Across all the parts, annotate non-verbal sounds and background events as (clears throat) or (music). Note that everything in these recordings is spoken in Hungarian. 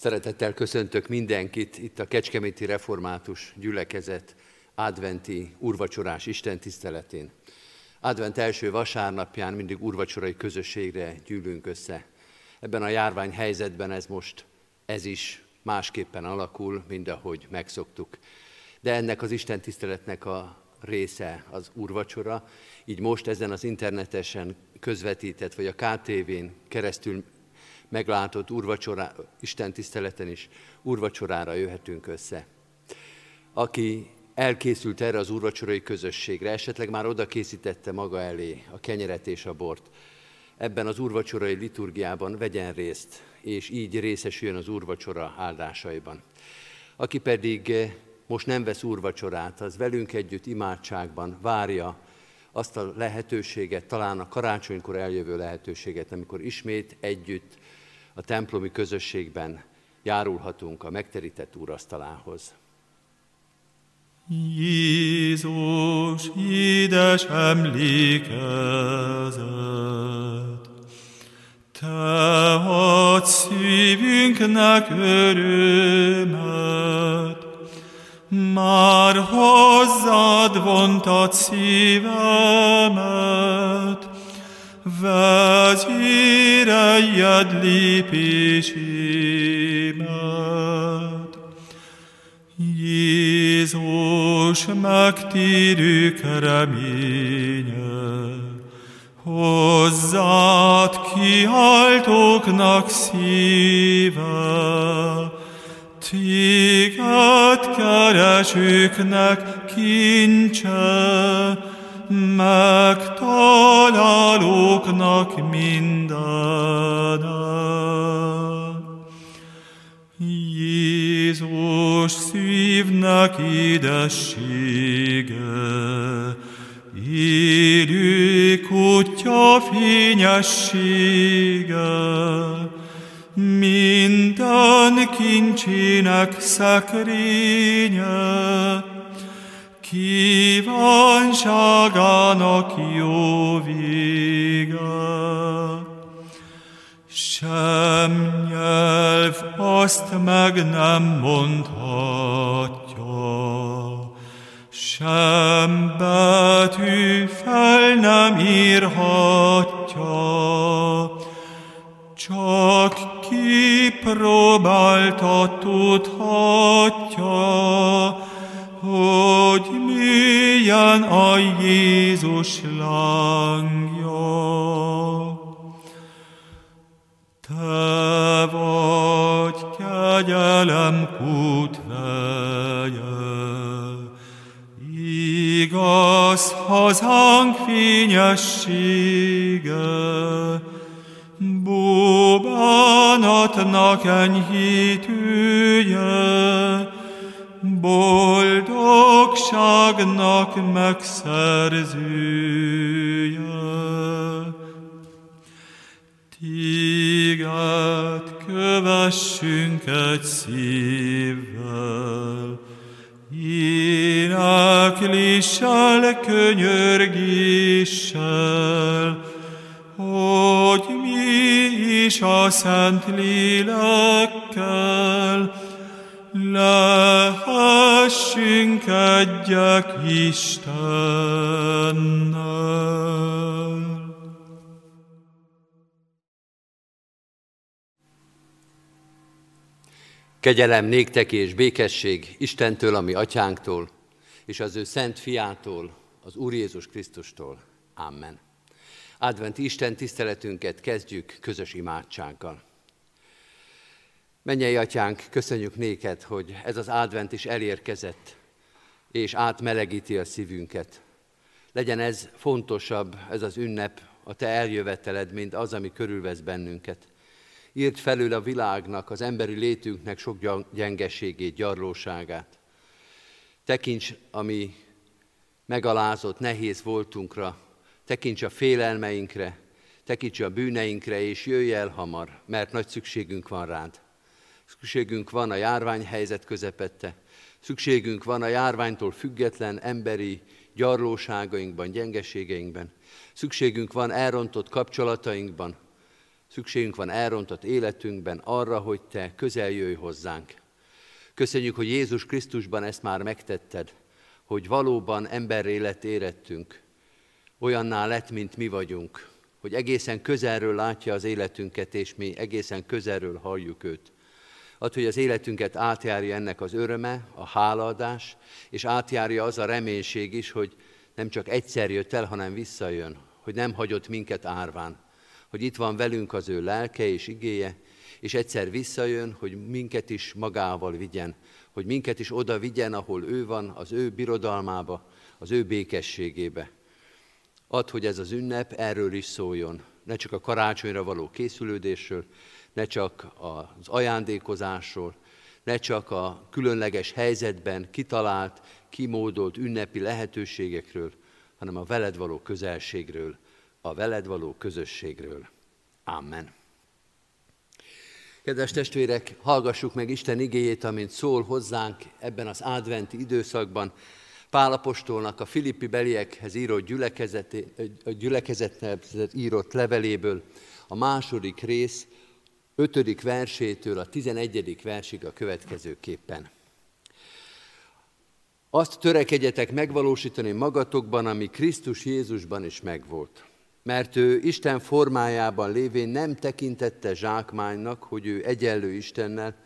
Szeretettel köszöntök mindenkit itt a Kecskeméti Református Gyülekezet adventi urvacsorás Isten tiszteletén. Advent első vasárnapján mindig urvacsorai közösségre gyűlünk össze. Ebben a járvány helyzetben ez most, ez is másképpen alakul, mint ahogy megszoktuk. De ennek az Isten tiszteletnek a része az urvacsora, így most ezen az internetesen közvetített, vagy a KTV-n keresztül meglátott urvacsorá, Isten tiszteleten is urvacsorára jöhetünk össze. Aki elkészült erre az urvacsorai közösségre, esetleg már oda készítette maga elé a kenyeret és a bort, ebben az urvacsorai liturgiában vegyen részt, és így részesüljön az urvacsora áldásaiban. Aki pedig eh, most nem vesz úrvacsorát, az velünk együtt imádságban várja azt a lehetőséget, talán a karácsonykor eljövő lehetőséget, amikor ismét együtt a templomi közösségben járulhatunk a megterített úrasztalához. Jézus, édes emlékezet, Te adsz szívünknek örömet, már hozzád vontad szívemet, vezéreljed lépésémet. Jézus megtérők reménye, hozzád kiáltóknak szíve, Téged keresőknek kincse, megtalálóknak minden. Jézus szívnek édessége, élő kutya fényessége, minden kincsének szekrénye, kívánságának jó vége. Sem nyelv azt meg nem mondhatja, sem betű fel nem írhatja, csak kipróbálta tudhatja, hogy milyen a Jézus lángja. Te vagy kegyelem kútveje, igaz hazánk fényessége, búbánatnak enyhítője, boldogságnak megszerzője. Téged kövessünk egy szívvel, énekléssel, könyörgéssel, hogy mi is a Szent Lélekkel, lehessünk egyek Istennel. Kegyelem néktek és békesség Istentől, ami atyánktól, és az ő szent fiától, az Úr Jézus Krisztustól. Amen. Adventi Isten tiszteletünket kezdjük közös imádsággal. Mennyei atyánk, köszönjük néked, hogy ez az advent is elérkezett, és átmelegíti a szívünket. Legyen ez fontosabb, ez az ünnep, a te eljöveteled, mint az, ami körülvesz bennünket. Írd felül a világnak, az emberi létünknek sok gyengeségét, gyarlóságát. Tekints, ami megalázott, nehéz voltunkra, tekints a félelmeinkre, tekints a bűneinkre, és jöjj el hamar, mert nagy szükségünk van rád. Szükségünk van a járványhelyzet közepette, szükségünk van a járványtól független emberi gyarlóságainkban, gyengeségeinkben. Szükségünk van elrontott kapcsolatainkban, Szükségünk van elrontott életünkben arra, hogy Te közel jöjj hozzánk. Köszönjük, hogy Jézus Krisztusban ezt már megtetted, hogy valóban emberré lett érettünk, olyanná lett, mint mi vagyunk, hogy egészen közelről látja az életünket, és mi egészen közelről halljuk őt. Ad, hogy az életünket átjárja ennek az öröme, a hálaadás, és átjárja az a reménység is, hogy nem csak egyszer jött el, hanem visszajön, hogy nem hagyott minket árván, hogy itt van velünk az ő lelke és igéje, és egyszer visszajön, hogy minket is magával vigyen, hogy minket is oda vigyen, ahol ő van, az ő birodalmába, az ő békességébe. Ad, hogy ez az ünnep erről is szóljon, ne csak a karácsonyra való készülődésről, ne csak az ajándékozásról, ne csak a különleges helyzetben kitalált, kimódolt ünnepi lehetőségekről, hanem a veled való közelségről, a veled való közösségről. Amen. Kedves testvérek, hallgassuk meg Isten igéjét, amint szól hozzánk ebben az adventi időszakban. Pálapostolnak a Filippi beliekhez írott gyülekezetnek írott leveléből a második rész, ötödik versétől a tizenegyedik versig a következőképpen. Azt törekedjetek megvalósítani magatokban, ami Krisztus Jézusban is megvolt. Mert ő Isten formájában lévén nem tekintette zsákmánynak, hogy ő egyenlő Istennel,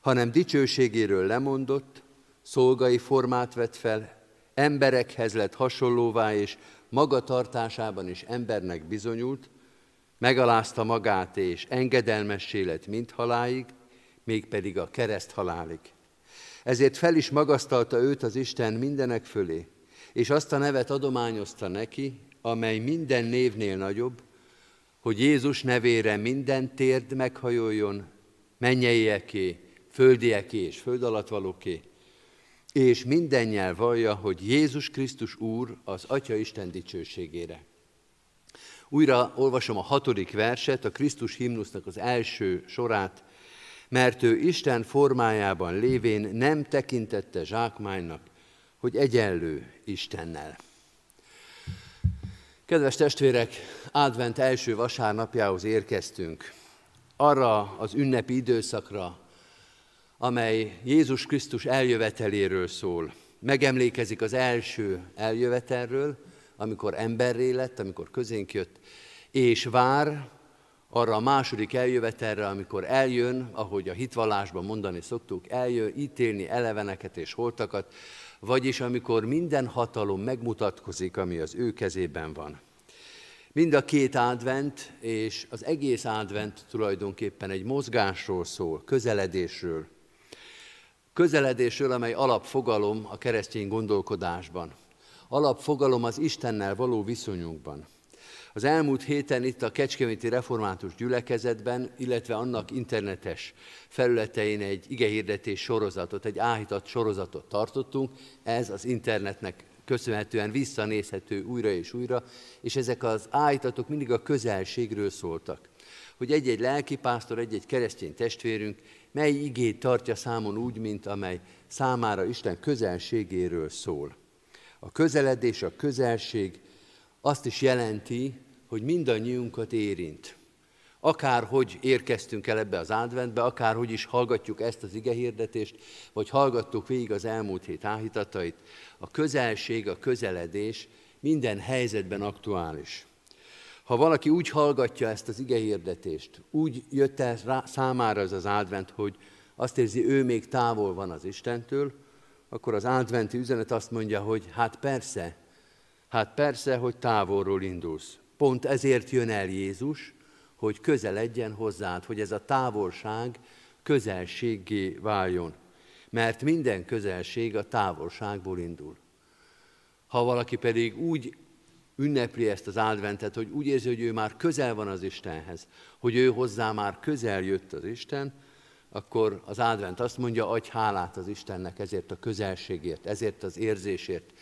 hanem dicsőségéről lemondott, szolgai formát vett fel, emberekhez lett hasonlóvá, és magatartásában is embernek bizonyult, megalázta magát, és engedelmessé lett mint haláig, mégpedig a kereszt halálig. Ezért fel is magasztalta őt az Isten mindenek fölé, és azt a nevet adományozta neki, amely minden névnél nagyobb, hogy Jézus nevére minden térd meghajoljon, mennyeieké, földieké és föld alatt valóké, és minden nyelv vallja, hogy Jézus Krisztus Úr az Atya Isten dicsőségére. Újra olvasom a hatodik verset, a Krisztus himnusznak az első sorát, mert ő Isten formájában lévén nem tekintette zsákmánynak, hogy egyenlő Istennel. Kedves testvérek, advent első vasárnapjához érkeztünk. Arra az ünnepi időszakra, amely Jézus Krisztus eljöveteléről szól. Megemlékezik az első eljövetelről, amikor emberré lett, amikor közénk jött, és vár arra a második eljövetelre, amikor eljön, ahogy a hitvallásban mondani szoktuk, eljön ítélni eleveneket és holtakat, vagyis amikor minden hatalom megmutatkozik, ami az ő kezében van. Mind a két advent és az egész advent tulajdonképpen egy mozgásról szól, közeledésről. Közeledésről, amely alapfogalom a keresztény gondolkodásban. Alapfogalom az Istennel való viszonyunkban. Az elmúlt héten itt a Kecskeméti Református Gyülekezetben, illetve annak internetes felületein egy igehirdetés sorozatot, egy áhított sorozatot tartottunk. Ez az internetnek köszönhetően visszanézhető újra és újra, és ezek az áhítatok mindig a közelségről szóltak. Hogy egy-egy lelkipásztor, egy-egy keresztény testvérünk mely igét tartja számon úgy, mint amely számára Isten közelségéről szól. A közeledés, a közelség azt is jelenti, hogy mindannyiunkat érint. Akárhogy érkeztünk el ebbe az adventbe, akárhogy is hallgatjuk ezt az igehirdetést, vagy hallgattuk végig az elmúlt hét áhítatait, a közelség, a közeledés minden helyzetben aktuális. Ha valaki úgy hallgatja ezt az igehirdetést, úgy jött el rá, számára ez az advent, hogy azt érzi, ő még távol van az Istentől, akkor az adventi üzenet azt mondja, hogy hát persze, hát persze, hogy távolról indulsz. Pont ezért jön el Jézus, hogy közeledjen hozzád, hogy ez a távolság közelséggé váljon. Mert minden közelség a távolságból indul. Ha valaki pedig úgy ünnepli ezt az adventet, hogy úgy érzi, hogy ő már közel van az Istenhez, hogy ő hozzá már közel jött az Isten, akkor az advent azt mondja, adj hálát az Istennek ezért a közelségért, ezért az érzésért,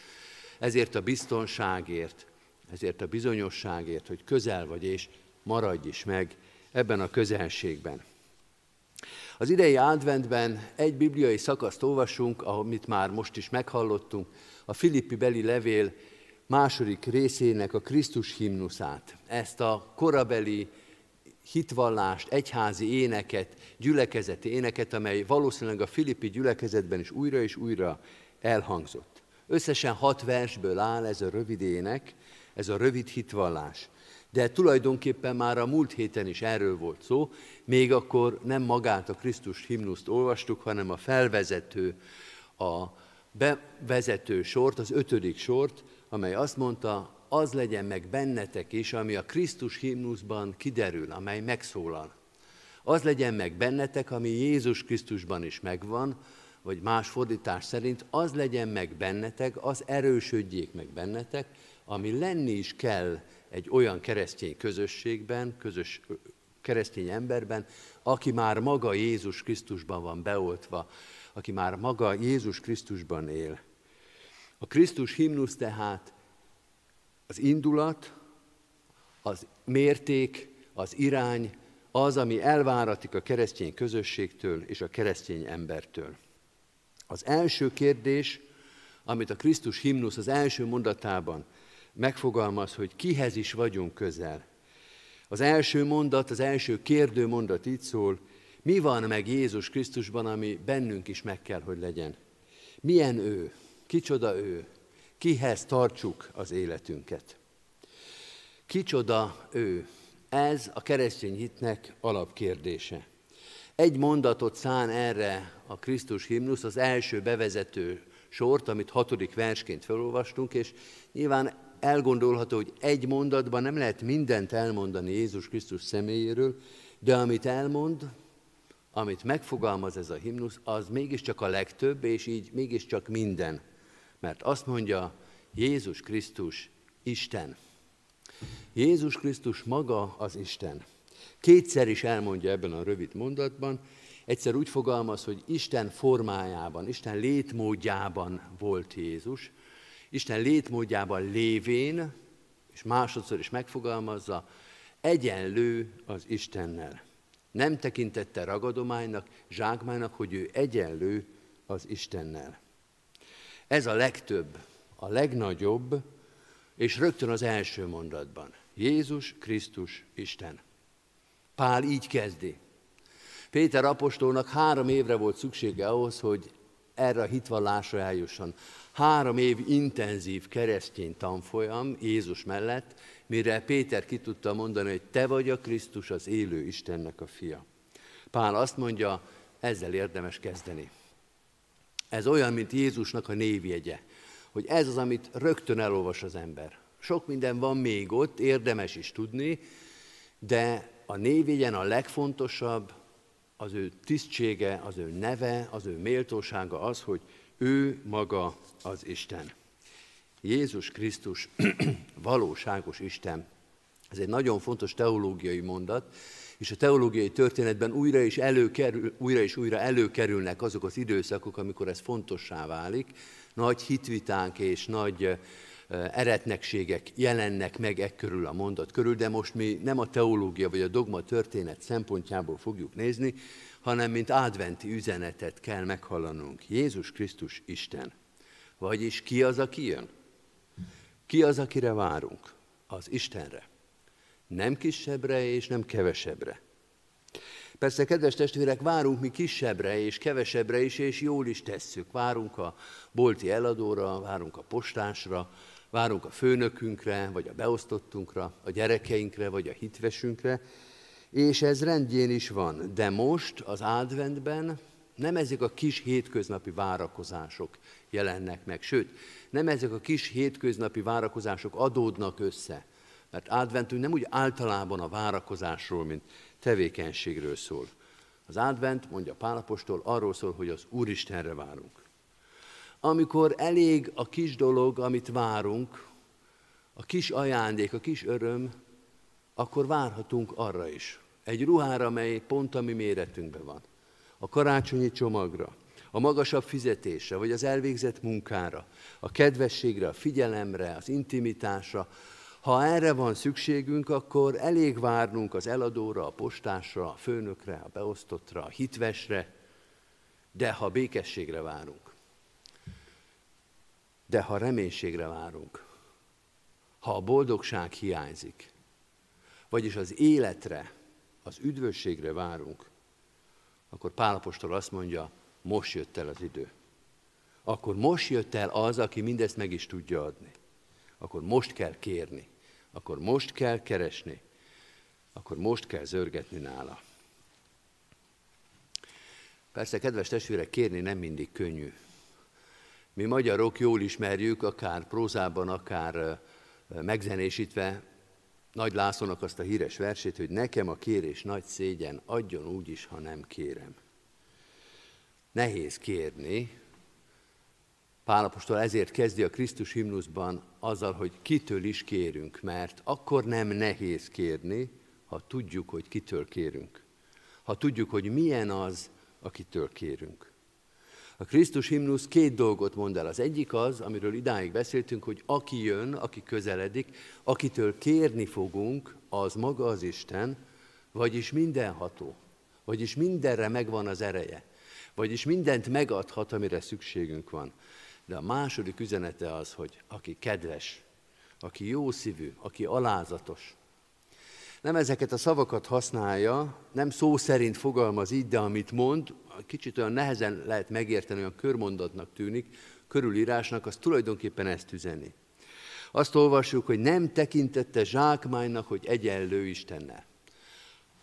ezért a biztonságért, ezért a bizonyosságért, hogy közel vagy, és maradj is meg ebben a közelségben. Az idei adventben egy bibliai szakaszt olvasunk, amit már most is meghallottunk, a Filippi beli levél második részének a Krisztus himnuszát. Ezt a korabeli hitvallást, egyházi éneket, gyülekezeti éneket, amely valószínűleg a filippi gyülekezetben is újra és újra elhangzott. Összesen hat versből áll ez a rövid ének, ez a rövid hitvallás. De tulajdonképpen már a múlt héten is erről volt szó, még akkor nem magát a Krisztus himnuszt olvastuk, hanem a felvezető, a bevezető sort, az ötödik sort, amely azt mondta, az legyen meg bennetek is, ami a Krisztus himnuszban kiderül, amely megszólal. Az legyen meg bennetek, ami Jézus Krisztusban is megvan, vagy más fordítás szerint, az legyen meg bennetek, az erősödjék meg bennetek, ami lenni is kell egy olyan keresztény közösségben, közös keresztény emberben, aki már maga Jézus Krisztusban van beoltva, aki már maga Jézus Krisztusban él. A Krisztus himnusz tehát az indulat, az mérték, az irány, az, ami elváratik a keresztény közösségtől és a keresztény embertől. Az első kérdés, amit a Krisztus himnusz az első mondatában megfogalmaz, hogy kihez is vagyunk közel. Az első mondat, az első kérdő mondat így szól, mi van meg Jézus Krisztusban, ami bennünk is meg kell, hogy legyen? Milyen ő? Kicsoda ő? Kihez tartsuk az életünket? Kicsoda ő? Ez a keresztény hitnek alapkérdése. Egy mondatot szán erre a Krisztus himnusz, az első bevezető sort, amit hatodik versként felolvastunk, és nyilván elgondolható, hogy egy mondatban nem lehet mindent elmondani Jézus Krisztus személyéről, de amit elmond, amit megfogalmaz ez a himnusz, az mégiscsak a legtöbb, és így mégiscsak minden. Mert azt mondja, Jézus Krisztus Isten. Jézus Krisztus maga az Isten. Kétszer is elmondja ebben a rövid mondatban, egyszer úgy fogalmaz, hogy Isten formájában, Isten létmódjában volt Jézus, Isten létmódjában lévén, és másodszor is megfogalmazza, egyenlő az Istennel. Nem tekintette ragadománynak, zsákmánynak, hogy ő egyenlő az Istennel. Ez a legtöbb, a legnagyobb, és rögtön az első mondatban. Jézus Krisztus Isten. Pál így kezdi. Péter apostolnak három évre volt szüksége ahhoz, hogy erre a hitvallásra eljusson. Három év intenzív keresztény tanfolyam Jézus mellett, mire Péter ki tudta mondani, hogy te vagy a Krisztus, az élő Istennek a fia. Pál azt mondja, ezzel érdemes kezdeni. Ez olyan, mint Jézusnak a névjegye, hogy ez az, amit rögtön elolvas az ember. Sok minden van még ott, érdemes is tudni, de a névjegyen a legfontosabb az ő tisztsége, az ő neve, az ő méltósága az, hogy ő maga az Isten. Jézus Krisztus (clears throat) valóságos Isten. Ez egy nagyon fontos teológiai mondat, és a teológiai történetben újra és, előkerül, újra és újra előkerülnek azok az időszakok, amikor ez fontossá válik. Nagy hitvitánk és nagy eretnekségek jelennek meg e körül a mondat körül, de most mi nem a teológia vagy a dogma történet szempontjából fogjuk nézni, hanem mint adventi üzenetet kell meghallanunk. Jézus Krisztus Isten. Vagyis ki az, aki jön? Ki az, akire várunk? Az Istenre. Nem kisebbre és nem kevesebbre. Persze, kedves testvérek, várunk mi kisebbre és kevesebbre is, és jól is tesszük. Várunk a bolti eladóra, várunk a postásra, várunk a főnökünkre, vagy a beosztottunkra, a gyerekeinkre, vagy a hitvesünkre, és ez rendjén is van. De most az adventben nem ezek a kis hétköznapi várakozások jelennek meg, sőt, nem ezek a kis hétköznapi várakozások adódnak össze, mert adventünk nem úgy általában a várakozásról, mint tevékenységről szól. Az advent, mondja Pálapostól, arról szól, hogy az Úristenre várunk. Amikor elég a kis dolog, amit várunk, a kis ajándék, a kis öröm, akkor várhatunk arra is. Egy ruhára, mely pont a mi méretünkben van. A karácsonyi csomagra, a magasabb fizetésre, vagy az elvégzett munkára, a kedvességre, a figyelemre, az intimitásra. Ha erre van szükségünk, akkor elég várnunk az eladóra, a postásra, a főnökre, a beosztottra, a hitvesre, de ha békességre várunk, de ha reménységre várunk, ha a boldogság hiányzik, vagyis az életre, az üdvösségre várunk, akkor Pálapostól azt mondja, most jött el az idő. Akkor most jött el az, aki mindezt meg is tudja adni. Akkor most kell kérni. Akkor most kell keresni. Akkor most kell zörgetni nála. Persze, kedves testvérek, kérni nem mindig könnyű. Mi magyarok jól ismerjük, akár prózában, akár megzenésítve, Nagy Lászlónak azt a híres versét, hogy nekem a kérés nagy szégyen, adjon úgy is, ha nem kérem. Nehéz kérni, Pálapostól ezért kezdi a Krisztus himnuszban azzal, hogy kitől is kérünk, mert akkor nem nehéz kérni, ha tudjuk, hogy kitől kérünk. Ha tudjuk, hogy milyen az, akitől kérünk. A Krisztus himnusz két dolgot mond el. Az egyik az, amiről idáig beszéltünk, hogy aki jön, aki közeledik, akitől kérni fogunk, az maga az Isten, vagyis mindenható, vagyis mindenre megvan az ereje, vagyis mindent megadhat, amire szükségünk van. De a második üzenete az, hogy aki kedves, aki jó szívű, aki alázatos, nem ezeket a szavakat használja, nem szó szerint fogalmaz így, de amit mond, kicsit olyan nehezen lehet megérteni, olyan körmondatnak tűnik, körülírásnak, az tulajdonképpen ezt üzeni. Azt olvassuk, hogy nem tekintette zsákmánynak, hogy egyenlő Istennel.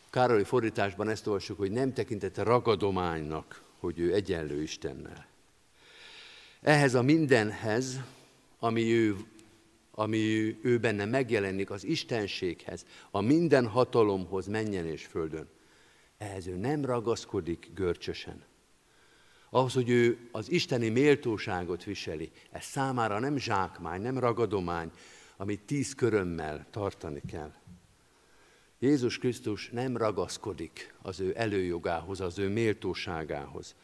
Károli fordításban ezt olvassuk, hogy nem tekintette ragadománynak, hogy ő egyenlő Istennel. Ehhez a mindenhez, ami ő ami ő benne megjelenik az Istenséghez, a minden hatalomhoz menjen és földön. Ehhez ő nem ragaszkodik görcsösen. Ahhoz, hogy ő az isteni méltóságot viseli, ez számára nem zsákmány, nem ragadomány, amit tíz körömmel tartani kell. Jézus Krisztus nem ragaszkodik az ő előjogához, az ő méltóságához.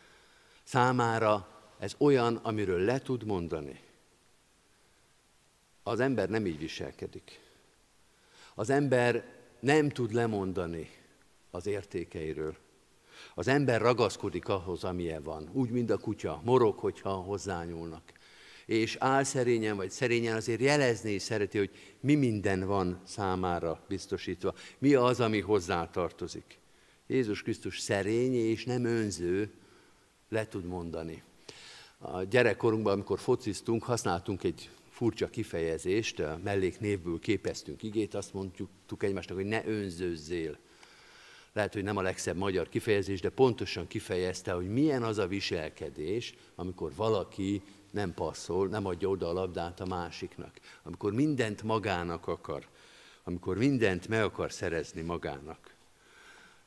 Számára ez olyan, amiről le tud mondani az ember nem így viselkedik. Az ember nem tud lemondani az értékeiről. Az ember ragaszkodik ahhoz, amilyen van, úgy, mint a kutya, morog, hogyha hozzányúlnak. És áll szerényen, vagy szerényen azért jelezni is szereti, hogy mi minden van számára biztosítva, mi az, ami hozzá tartozik. Jézus Krisztus szerény és nem önző, le tud mondani. A gyerekkorunkban, amikor fociztunk, használtunk egy furcsa kifejezést, melléknévből képeztünk igét, azt mondjuk egymásnak, hogy ne önzőzzél. Lehet, hogy nem a legszebb magyar kifejezés, de pontosan kifejezte, hogy milyen az a viselkedés, amikor valaki nem passzol, nem adja oda a labdát a másiknak. Amikor mindent magának akar, amikor mindent meg akar szerezni magának.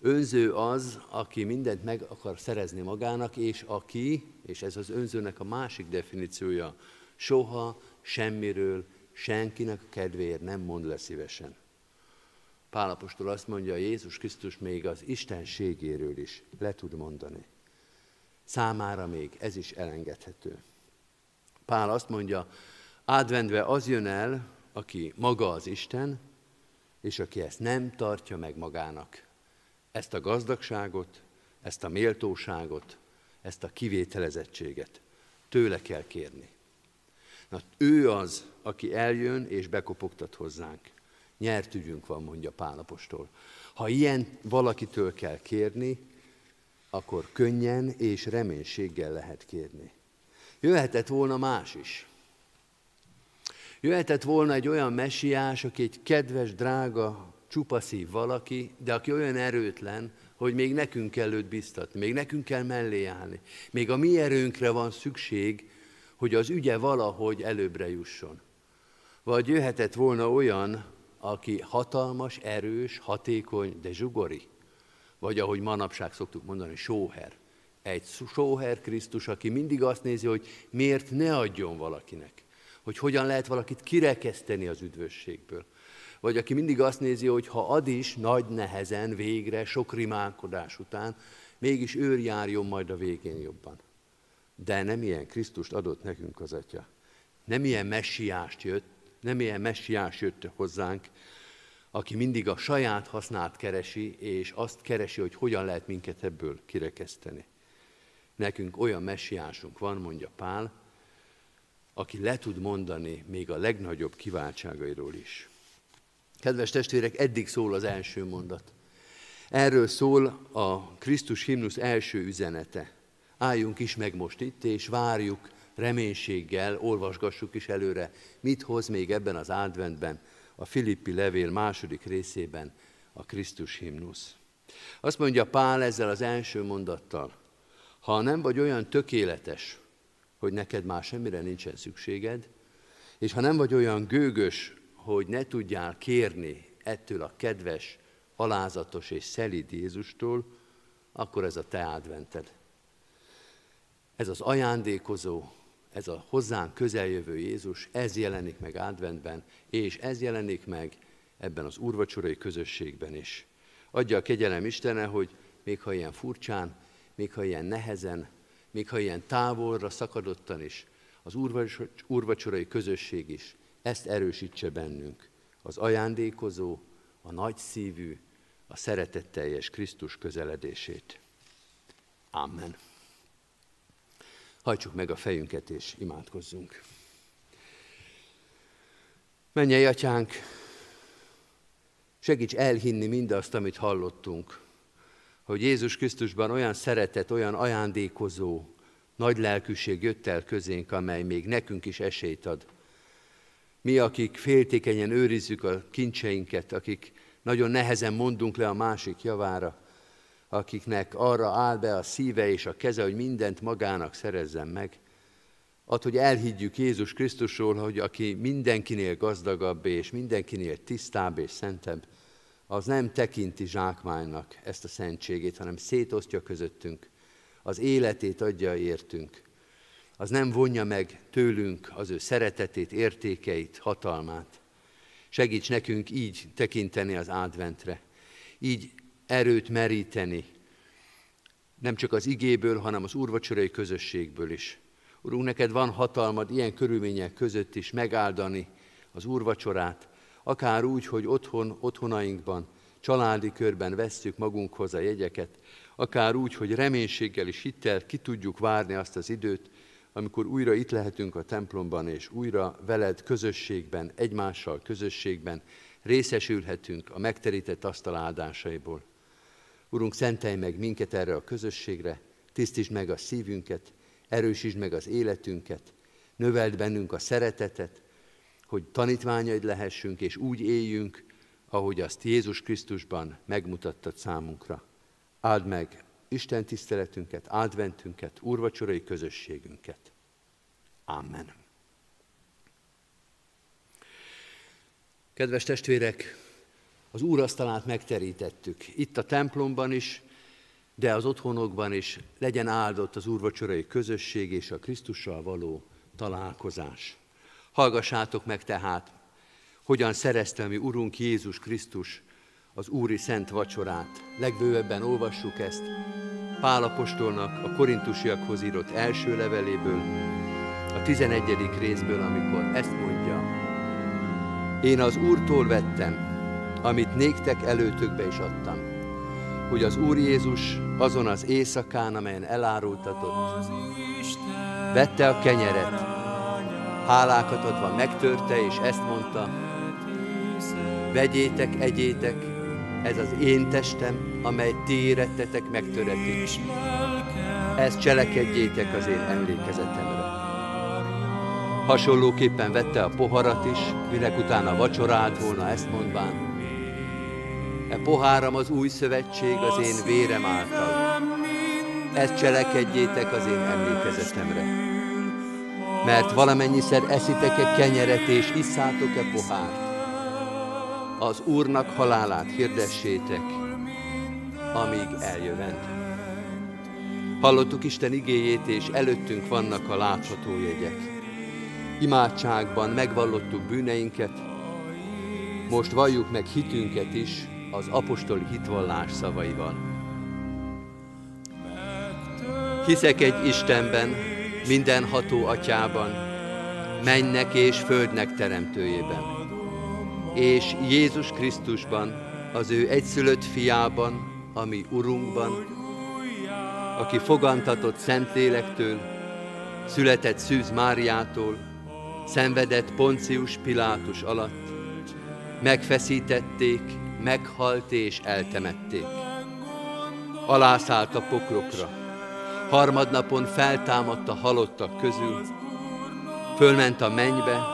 Önző az, aki mindent meg akar szerezni magának, és aki, és ez az önzőnek a másik definíciója, soha semmiről, senkinek kedvéért nem mond le szívesen. Pálapostól azt mondja, Jézus Krisztus még az istenségéről is le tud mondani. Számára még ez is elengedhető. Pál azt mondja, ádvendve az jön el, aki maga az Isten, és aki ezt nem tartja meg magának. Ezt a gazdagságot, ezt a méltóságot, ezt a kivételezettséget tőle kell kérni. Na, ő az, aki eljön és bekopogtat hozzánk. Nyert ügyünk van, mondja Pálapostól. Ha ilyen valakitől kell kérni, akkor könnyen és reménységgel lehet kérni. Jöhetett volna más is. Jöhetett volna egy olyan messiás, aki egy kedves, drága, csupaszív valaki, de aki olyan erőtlen, hogy még nekünk kell őt biztatni, még nekünk kell mellé állni. Még a mi erőnkre van szükség, hogy az ügye valahogy előbbre jusson. Vagy jöhetett volna olyan, aki hatalmas, erős, hatékony, de zsugori. Vagy ahogy manapság szoktuk mondani, sóher. Egy sóher Krisztus, aki mindig azt nézi, hogy miért ne adjon valakinek. Hogy hogyan lehet valakit kirekeszteni az üdvösségből. Vagy aki mindig azt nézi, hogy ha ad is nagy nehezen, végre, sok rimálkodás után, mégis őr járjon majd a végén jobban. De nem ilyen Krisztust adott nekünk az Atya. Nem ilyen messiást jött, nem ilyen messiás jött hozzánk, aki mindig a saját hasznát keresi, és azt keresi, hogy hogyan lehet minket ebből kirekeszteni. Nekünk olyan messiásunk van, mondja Pál, aki le tud mondani még a legnagyobb kiváltságairól is. Kedves testvérek, eddig szól az első mondat. Erről szól a Krisztus himnusz első üzenete. Álljunk is meg most itt, és várjuk reménységgel, olvasgassuk is előre, mit hoz még ebben az adventben, a Filippi levél második részében a Krisztus himnusz. Azt mondja Pál ezzel az első mondattal, ha nem vagy olyan tökéletes, hogy neked már semmire nincsen szükséged, és ha nem vagy olyan gőgös, hogy ne tudjál kérni ettől a kedves, alázatos és szelíd Jézustól, akkor ez a te advented. Ez az ajándékozó, ez a hozzánk közeljövő Jézus, ez jelenik meg adventben, és ez jelenik meg ebben az úrvacsorai közösségben is. Adja a kegyelem Istene, hogy még ha ilyen furcsán, még ha ilyen nehezen, még ha ilyen távolra szakadottan is, az úrvacsorai közösség is ezt erősítse bennünk. Az ajándékozó, a nagy szívű, a szeretetteljes Krisztus közeledését. Amen. Hajtsuk meg a fejünket és imádkozzunk. Menj, atyánk, segíts elhinni mindazt, amit hallottunk, hogy Jézus Krisztusban olyan szeretet, olyan ajándékozó, nagy lelkűség jött el közénk, amely még nekünk is esélyt ad. Mi, akik féltékenyen őrizzük a kincseinket, akik nagyon nehezen mondunk le a másik javára, akiknek arra áll be a szíve és a keze, hogy mindent magának szerezzen meg. Ad, hogy elhiggyük Jézus Krisztusról, hogy aki mindenkinél gazdagabb és mindenkinél tisztább és szentebb, az nem tekinti zsákmánynak ezt a szentségét, hanem szétosztja közöttünk, az életét adja értünk. Az nem vonja meg tőlünk az ő szeretetét, értékeit, hatalmát. Segíts nekünk így tekinteni az adventre, így erőt meríteni, nem csak az igéből, hanem az úrvacsorai közösségből is. Urunk, neked van hatalmad ilyen körülmények között is megáldani az úrvacsorát, akár úgy, hogy otthon, otthonainkban, családi körben vesszük magunkhoz a jegyeket, akár úgy, hogy reménységgel és hittel ki tudjuk várni azt az időt, amikor újra itt lehetünk a templomban, és újra veled közösségben, egymással közösségben részesülhetünk a megterített asztal áldásaiból. Urunk, szentelj meg minket erre a közösségre, tisztítsd meg a szívünket, erősítsd meg az életünket, növeld bennünk a szeretetet, hogy tanítványaid lehessünk, és úgy éljünk, ahogy azt Jézus Krisztusban megmutattad számunkra. Áld meg Isten tiszteletünket, adventünket, úrvacsorai közösségünket. Amen. Kedves testvérek, az úrasztalát megterítettük. Itt a templomban is, de az otthonokban is legyen áldott az úrvacsorai közösség és a Krisztussal való találkozás. Hallgassátok meg tehát, hogyan szerezte mi Urunk Jézus Krisztus az Úri Szent Vacsorát. Legbővebben olvassuk ezt Pálapostolnak a korintusiakhoz írott első leveléből, a 11. részből, amikor ezt mondja. Én az Úrtól vettem, amit néktek előtökbe is adtam, hogy az Úr Jézus azon az éjszakán, amelyen elárultatott, vette a kenyeret, hálákat adva megtörte, és ezt mondta, vegyétek, egyétek, ez az én testem, amely ti érettetek megtöretik. Ezt cselekedjétek az én emlékezetemre. Hasonlóképpen vette a poharat is, minek utána vacsorált volna ezt mondván, E poháram az új szövetség az én vérem által. Ezt cselekedjétek az én emlékezetemre. Mert valamennyiszer eszitek-e kenyeret és isszátok-e pohárt, az Úrnak halálát hirdessétek, amíg eljövend. Hallottuk Isten igéjét, és előttünk vannak a látható jegyek. Imádságban megvallottuk bűneinket, most valljuk meg hitünket is, az apostoli hitvallás szavaival. Hiszek egy Istenben, mindenható atyában, mennek és földnek teremtőjében, és Jézus Krisztusban, az ő egyszülött fiában, ami Urunkban, aki fogantatott Szentlélektől, született Szűz Máriától, szenvedett Poncius Pilátus alatt, megfeszítették, meghalt és eltemették. alászállt a pokrokra, harmadnapon feltámadt a halottak közül, fölment a mennybe,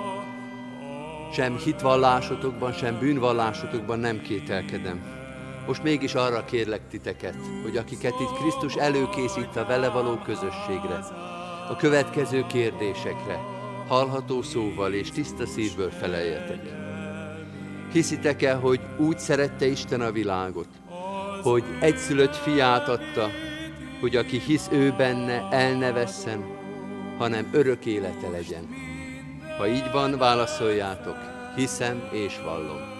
sem hitvallásotokban, sem bűnvallásotokban nem kételkedem. Most mégis arra kérlek titeket, hogy akiket itt Krisztus előkészít a vele való közösségre, a következő kérdésekre, hallható szóval és tiszta szívből feleljetek. Hiszitek el, hogy úgy szerette Isten a világot, hogy egyszülött fiát adta, hogy aki hisz ő benne, el ne vesszen, hanem örök élete legyen. Ha így van, válaszoljátok, hiszem és vallom.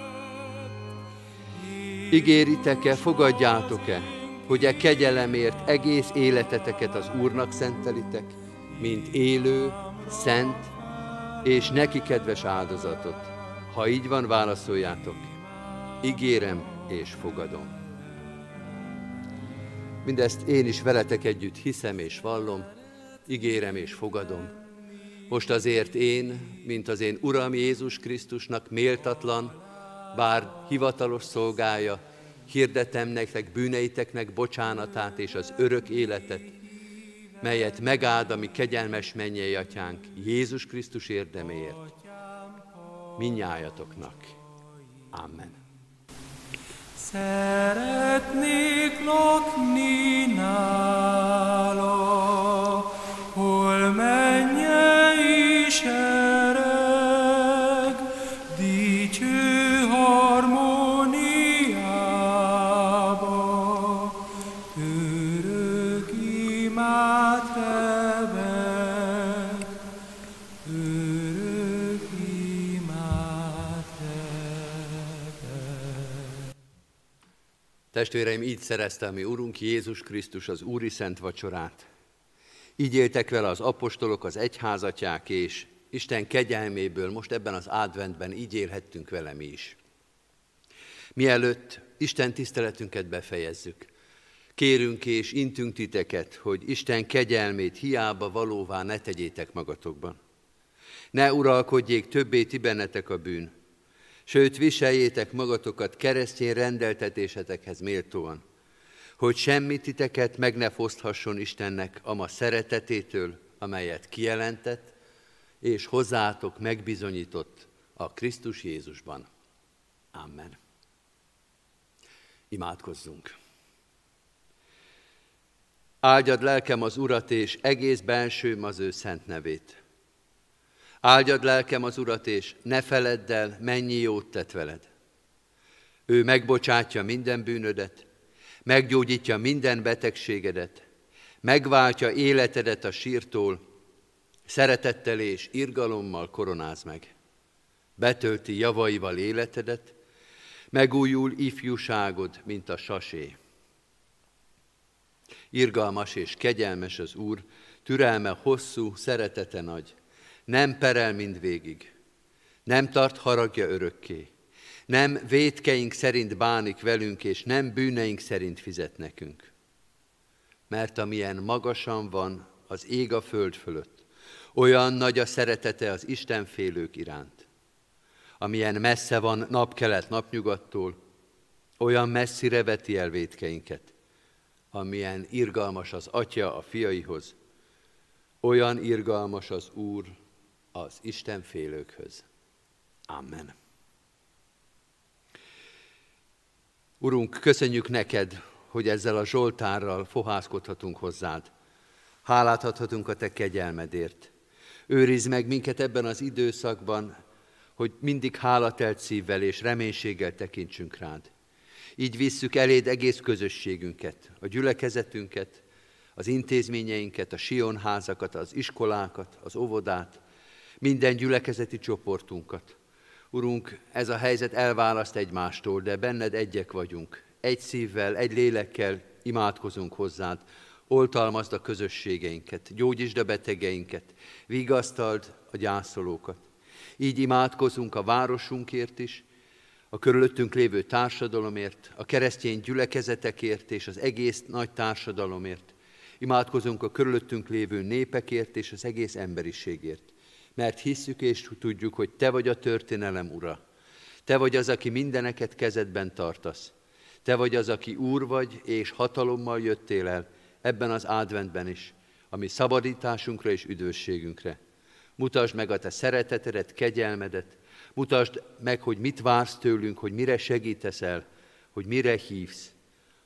Ígéritek-e, fogadjátok-e, hogy e kegyelemért egész életeteket az Úrnak szentelitek, mint élő, szent és neki kedves áldozatot? Ha így van, válaszoljátok, ígérem és fogadom. Mindezt én is veletek együtt hiszem és vallom, ígérem és fogadom. Most azért én, mint az én Uram Jézus Krisztusnak méltatlan, bár hivatalos szolgája, hirdetem nektek bűneiteknek bocsánatát és az örök életet, melyet megáld a mi kegyelmes mennyei atyánk Jézus Krisztus érdeméért. Minnyájatoknak. Amen. Szeretnék lakni nála, Testvéreim, így szerezte a mi Urunk Jézus Krisztus az Úri Szent Vacsorát. Így éltek vele az apostolok, az egyházatják, és Isten kegyelméből most ebben az adventben így élhettünk vele mi is. Mielőtt Isten tiszteletünket befejezzük, kérünk és intünk titeket, hogy Isten kegyelmét hiába valóvá ne tegyétek magatokban. Ne uralkodjék többé ti bennetek a bűn, sőt viseljétek magatokat keresztény rendeltetésetekhez méltóan, hogy semmi titeket meg ne foszthasson Istennek ama szeretetétől, amelyet kijelentett, és hozzátok megbizonyított a Krisztus Jézusban. Amen. Imádkozzunk. Áldjad lelkem az Urat, és egész bensőm az ő szent nevét. Áldjad lelkem az Urat, és ne feledd el, mennyi jót tett veled. Ő megbocsátja minden bűnödet, meggyógyítja minden betegségedet, megváltja életedet a sírtól, szeretettel és irgalommal koronáz meg. Betölti javaival életedet, megújul ifjúságod, mint a sasé. Irgalmas és kegyelmes az Úr, türelme hosszú, szeretete nagy, nem perel mindvégig, nem tart haragja örökké, nem védkeink szerint bánik velünk, és nem bűneink szerint fizet nekünk. Mert amilyen magasan van az ég a föld fölött, olyan nagy a szeretete az Istenfélők iránt. Amilyen messze van napkelet napnyugattól, olyan messzire veti el védkeinket. Amilyen irgalmas az Atya a fiaihoz, olyan irgalmas az Úr az Istenfélőkhöz. Amen. Urunk, köszönjük neked, hogy ezzel a Zsoltárral fohászkodhatunk hozzád. Hálát adhatunk a te kegyelmedért. Őrizd meg minket ebben az időszakban, hogy mindig hálatelt szívvel és reménységgel tekintsünk rád. Így visszük eléd egész közösségünket, a gyülekezetünket, az intézményeinket, a sionházakat, az iskolákat, az óvodát, minden gyülekezeti csoportunkat. Urunk, ez a helyzet elválaszt egymástól, de benned egyek vagyunk. egy szívvel, egy lélekkel imádkozunk hozzád. Oltalmazd a közösségeinket, gyógyítsd a betegeinket, vigasztald a gyászolókat. Így imádkozunk a városunkért is, a körülöttünk lévő társadalomért, a keresztény gyülekezetekért és az egész nagy társadalomért. Imádkozunk a körülöttünk lévő népekért és az egész emberiségért. Mert hisszük és tudjuk, hogy Te vagy a történelem ura. Te vagy az, aki mindeneket kezedben tartasz. Te vagy az, aki úr vagy, és hatalommal jöttél el ebben az adventben is, ami szabadításunkra és üdvösségünkre. Mutasd meg a Te szeretetedet, kegyelmedet, mutasd meg, hogy mit vársz tőlünk, hogy mire segítesz el, hogy mire hívsz.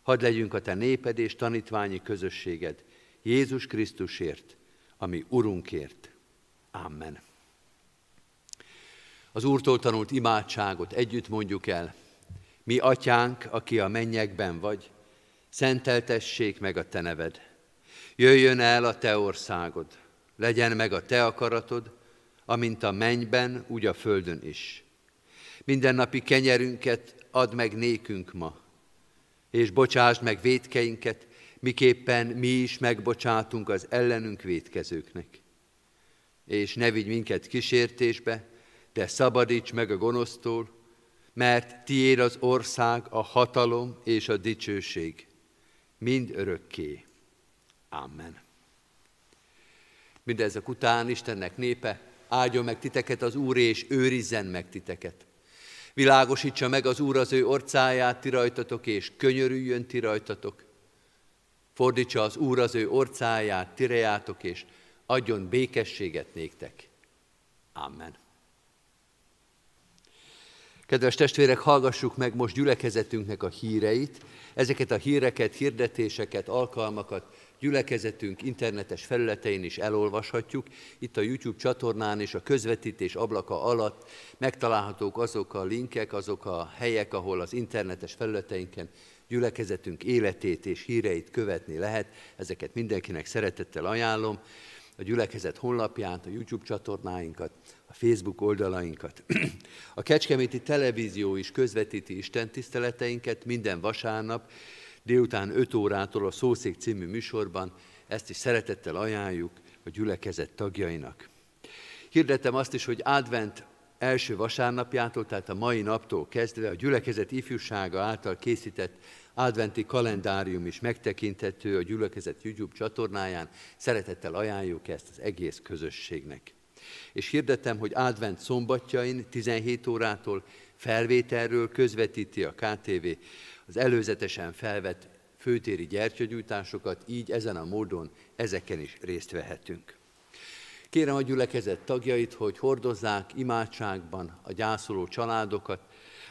Hadd legyünk a Te néped és tanítványi közösséged, Jézus Krisztusért, ami Urunkért. Amen. Az Úrtól tanult imádságot együtt mondjuk el. Mi, atyánk, aki a mennyekben vagy, szenteltessék meg a te neved. Jöjjön el a te országod, legyen meg a te akaratod, amint a mennyben, úgy a földön is. Mindennapi kenyerünket add meg nékünk ma, és bocsásd meg védkeinket, miképpen mi is megbocsátunk az ellenünk védkezőknek. És ne vigy minket kísértésbe, de szabadíts meg a gonosztól, mert tiéd az ország, a hatalom és a dicsőség, mind örökké. Amen. Mindezek után Istennek népe, áldjon meg titeket az Úr, és őrizzen meg titeket. Világosítsa meg az Úr az ő orcáját ti rajtatok, és könyörüljön ti rajtatok. Fordítsa az Úr az ő orcáját, tirejátok, és adjon békességet néktek. Amen. Kedves testvérek, hallgassuk meg most gyülekezetünknek a híreit. Ezeket a híreket, hirdetéseket, alkalmakat gyülekezetünk internetes felületein is elolvashatjuk. Itt a YouTube csatornán és a közvetítés ablaka alatt megtalálhatók azok a linkek, azok a helyek, ahol az internetes felületeinken gyülekezetünk életét és híreit követni lehet. Ezeket mindenkinek szeretettel ajánlom. A gyülekezet honlapját, a YouTube csatornáinkat, a Facebook oldalainkat. (clears throat) A Kecskeméti Televízió is közvetíti Isten tiszteleteinket minden vasárnap, délután 5 órától a Szószék című műsorban. Ezt is szeretettel ajánljuk a gyülekezet tagjainak. Hirdetem azt is, hogy advent első vasárnapjától, tehát a mai naptól kezdve a gyülekezet ifjúsága által készített adventi kalendárium is megtekinthető a gyülekezet YouTube csatornáján. Szeretettel ajánljuk ezt az egész közösségnek. És hirdetem, hogy advent szombatjain 17 órától felvételről közvetíti a KTV az előzetesen felvett főtéri gyertyagyújtásokat, így ezen a módon ezeken is részt vehetünk. Kérem a gyülekezet tagjait, hogy hordozzák imádságban a gyászoló családokat.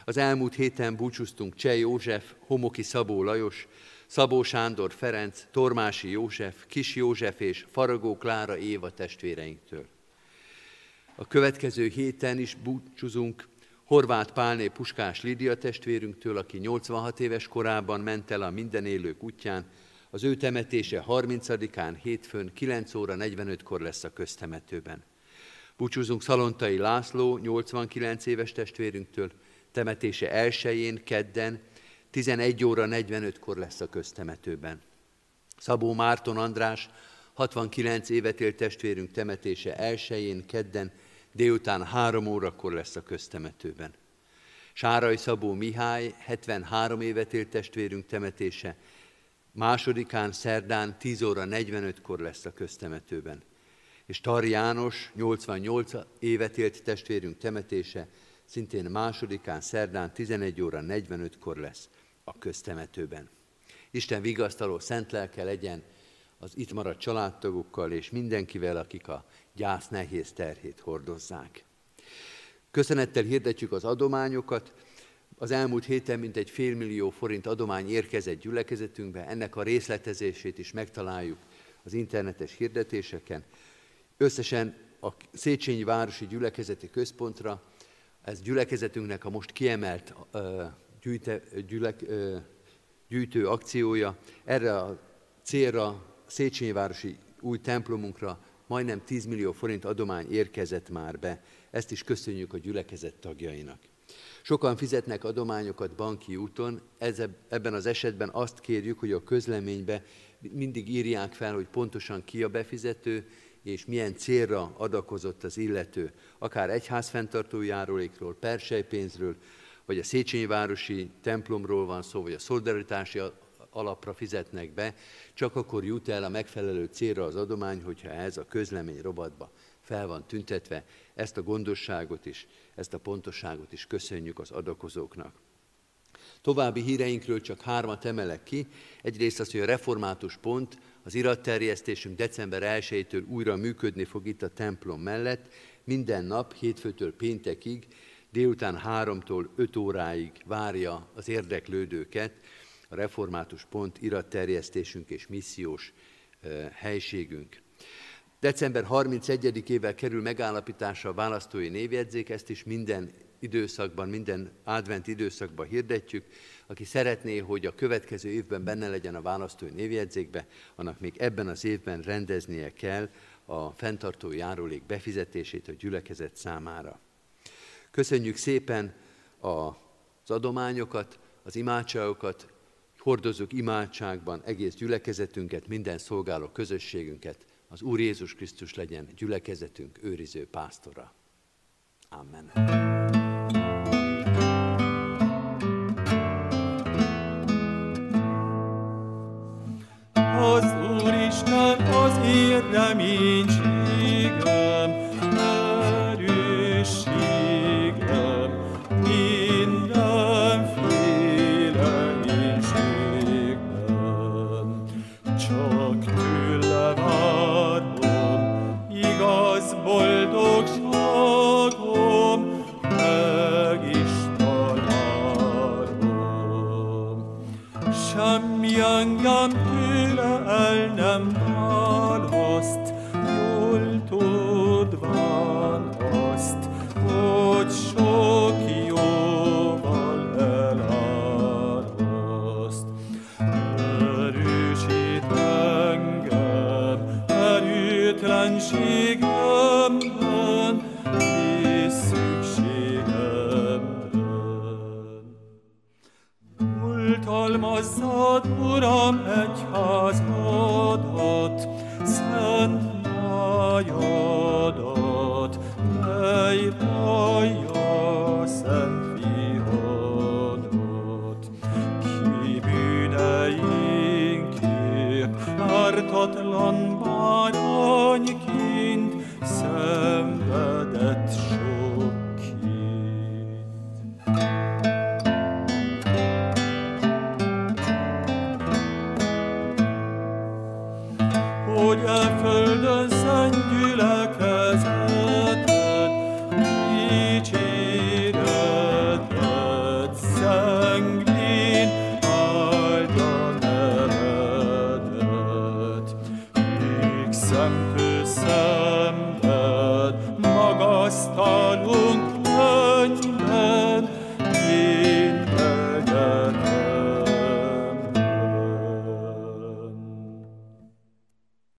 Az elmúlt héten búcsúztunk Cseh József, Homoki Szabó Lajos, Szabó Sándor Ferenc, Tormási József, Kis József és Faragó Klára Éva testvéreinktől. A következő héten is búcsúzunk Horváth Pálné Puskás Lidia testvérünktől, aki 86 éves korában ment el a minden élők útján, az ő temetése 30-án hétfőn 9 óra 45-kor lesz a köztemetőben. Búcsúzunk Szalontai László, 89 éves testvérünktől, temetése elsőjén, kedden, 11 óra 45-kor lesz a köztemetőben. Szabó Márton András, 69 évet élt testvérünk temetése elsőjén, kedden, délután 3 órakor lesz a köztemetőben. Sárai Szabó Mihály, 73 évet élt testvérünk temetése, másodikán szerdán 10 óra 45-kor lesz a köztemetőben. És Tar János, 88 évet élt testvérünk temetése, szintén másodikán szerdán 11 óra 45-kor lesz a köztemetőben. Isten vigasztaló szent lelke legyen az itt maradt családtagokkal és mindenkivel, akik a gyász nehéz terhét hordozzák. Köszönettel hirdetjük az adományokat, az elmúlt héten mintegy félmillió forint adomány érkezett gyülekezetünkbe, ennek a részletezését is megtaláljuk az internetes hirdetéseken. Összesen a Széchenyi Városi Gyülekezeti Központra, ez gyülekezetünknek a most kiemelt gyűjte, gyülek, gyűjtő akciója. Erre a célra Széchenyi Városi új templomunkra majdnem 10 millió forint adomány érkezett már be. Ezt is köszönjük a gyülekezet tagjainak. Sokan fizetnek adományokat banki úton, ez, ebben az esetben azt kérjük, hogy a közleménybe mindig írják fel, hogy pontosan ki a befizető, és milyen célra adakozott az illető, akár egyházfenntartó járulékról, persejpénzről, vagy a Széchenyi Városi templomról van szó, vagy a szolidaritási alapra fizetnek be, csak akkor jut el a megfelelő célra az adomány, hogyha ez a közlemény rovatba fel van tüntetve. Ezt a gondosságot is, ezt a pontosságot is köszönjük az adakozóknak. További híreinkről csak hármat emelek ki. Egyrészt az, hogy a református pont, az iratterjesztésünk december 1-től újra működni fog itt a templom mellett. Minden nap, hétfőtől péntekig, délután 3-tól 5 óráig várja az érdeklődőket a református pont iratterjesztésünk és missziós helységünk. December 31-ével kerül megállapításra a választói névjegyzék, ezt is minden időszakban, minden advent időszakban hirdetjük. Aki szeretné, hogy a következő évben benne legyen a választói névjegyzékbe, annak még ebben az évben rendeznie kell a fenntartó járulék befizetését a gyülekezet számára. Köszönjük szépen az adományokat, az imádságokat, hordozzuk imádságban egész gyülekezetünket, minden szolgáló közösségünket. Az Úr Jézus Krisztus legyen gyülekezetünk őriző pásztora. Amen. Én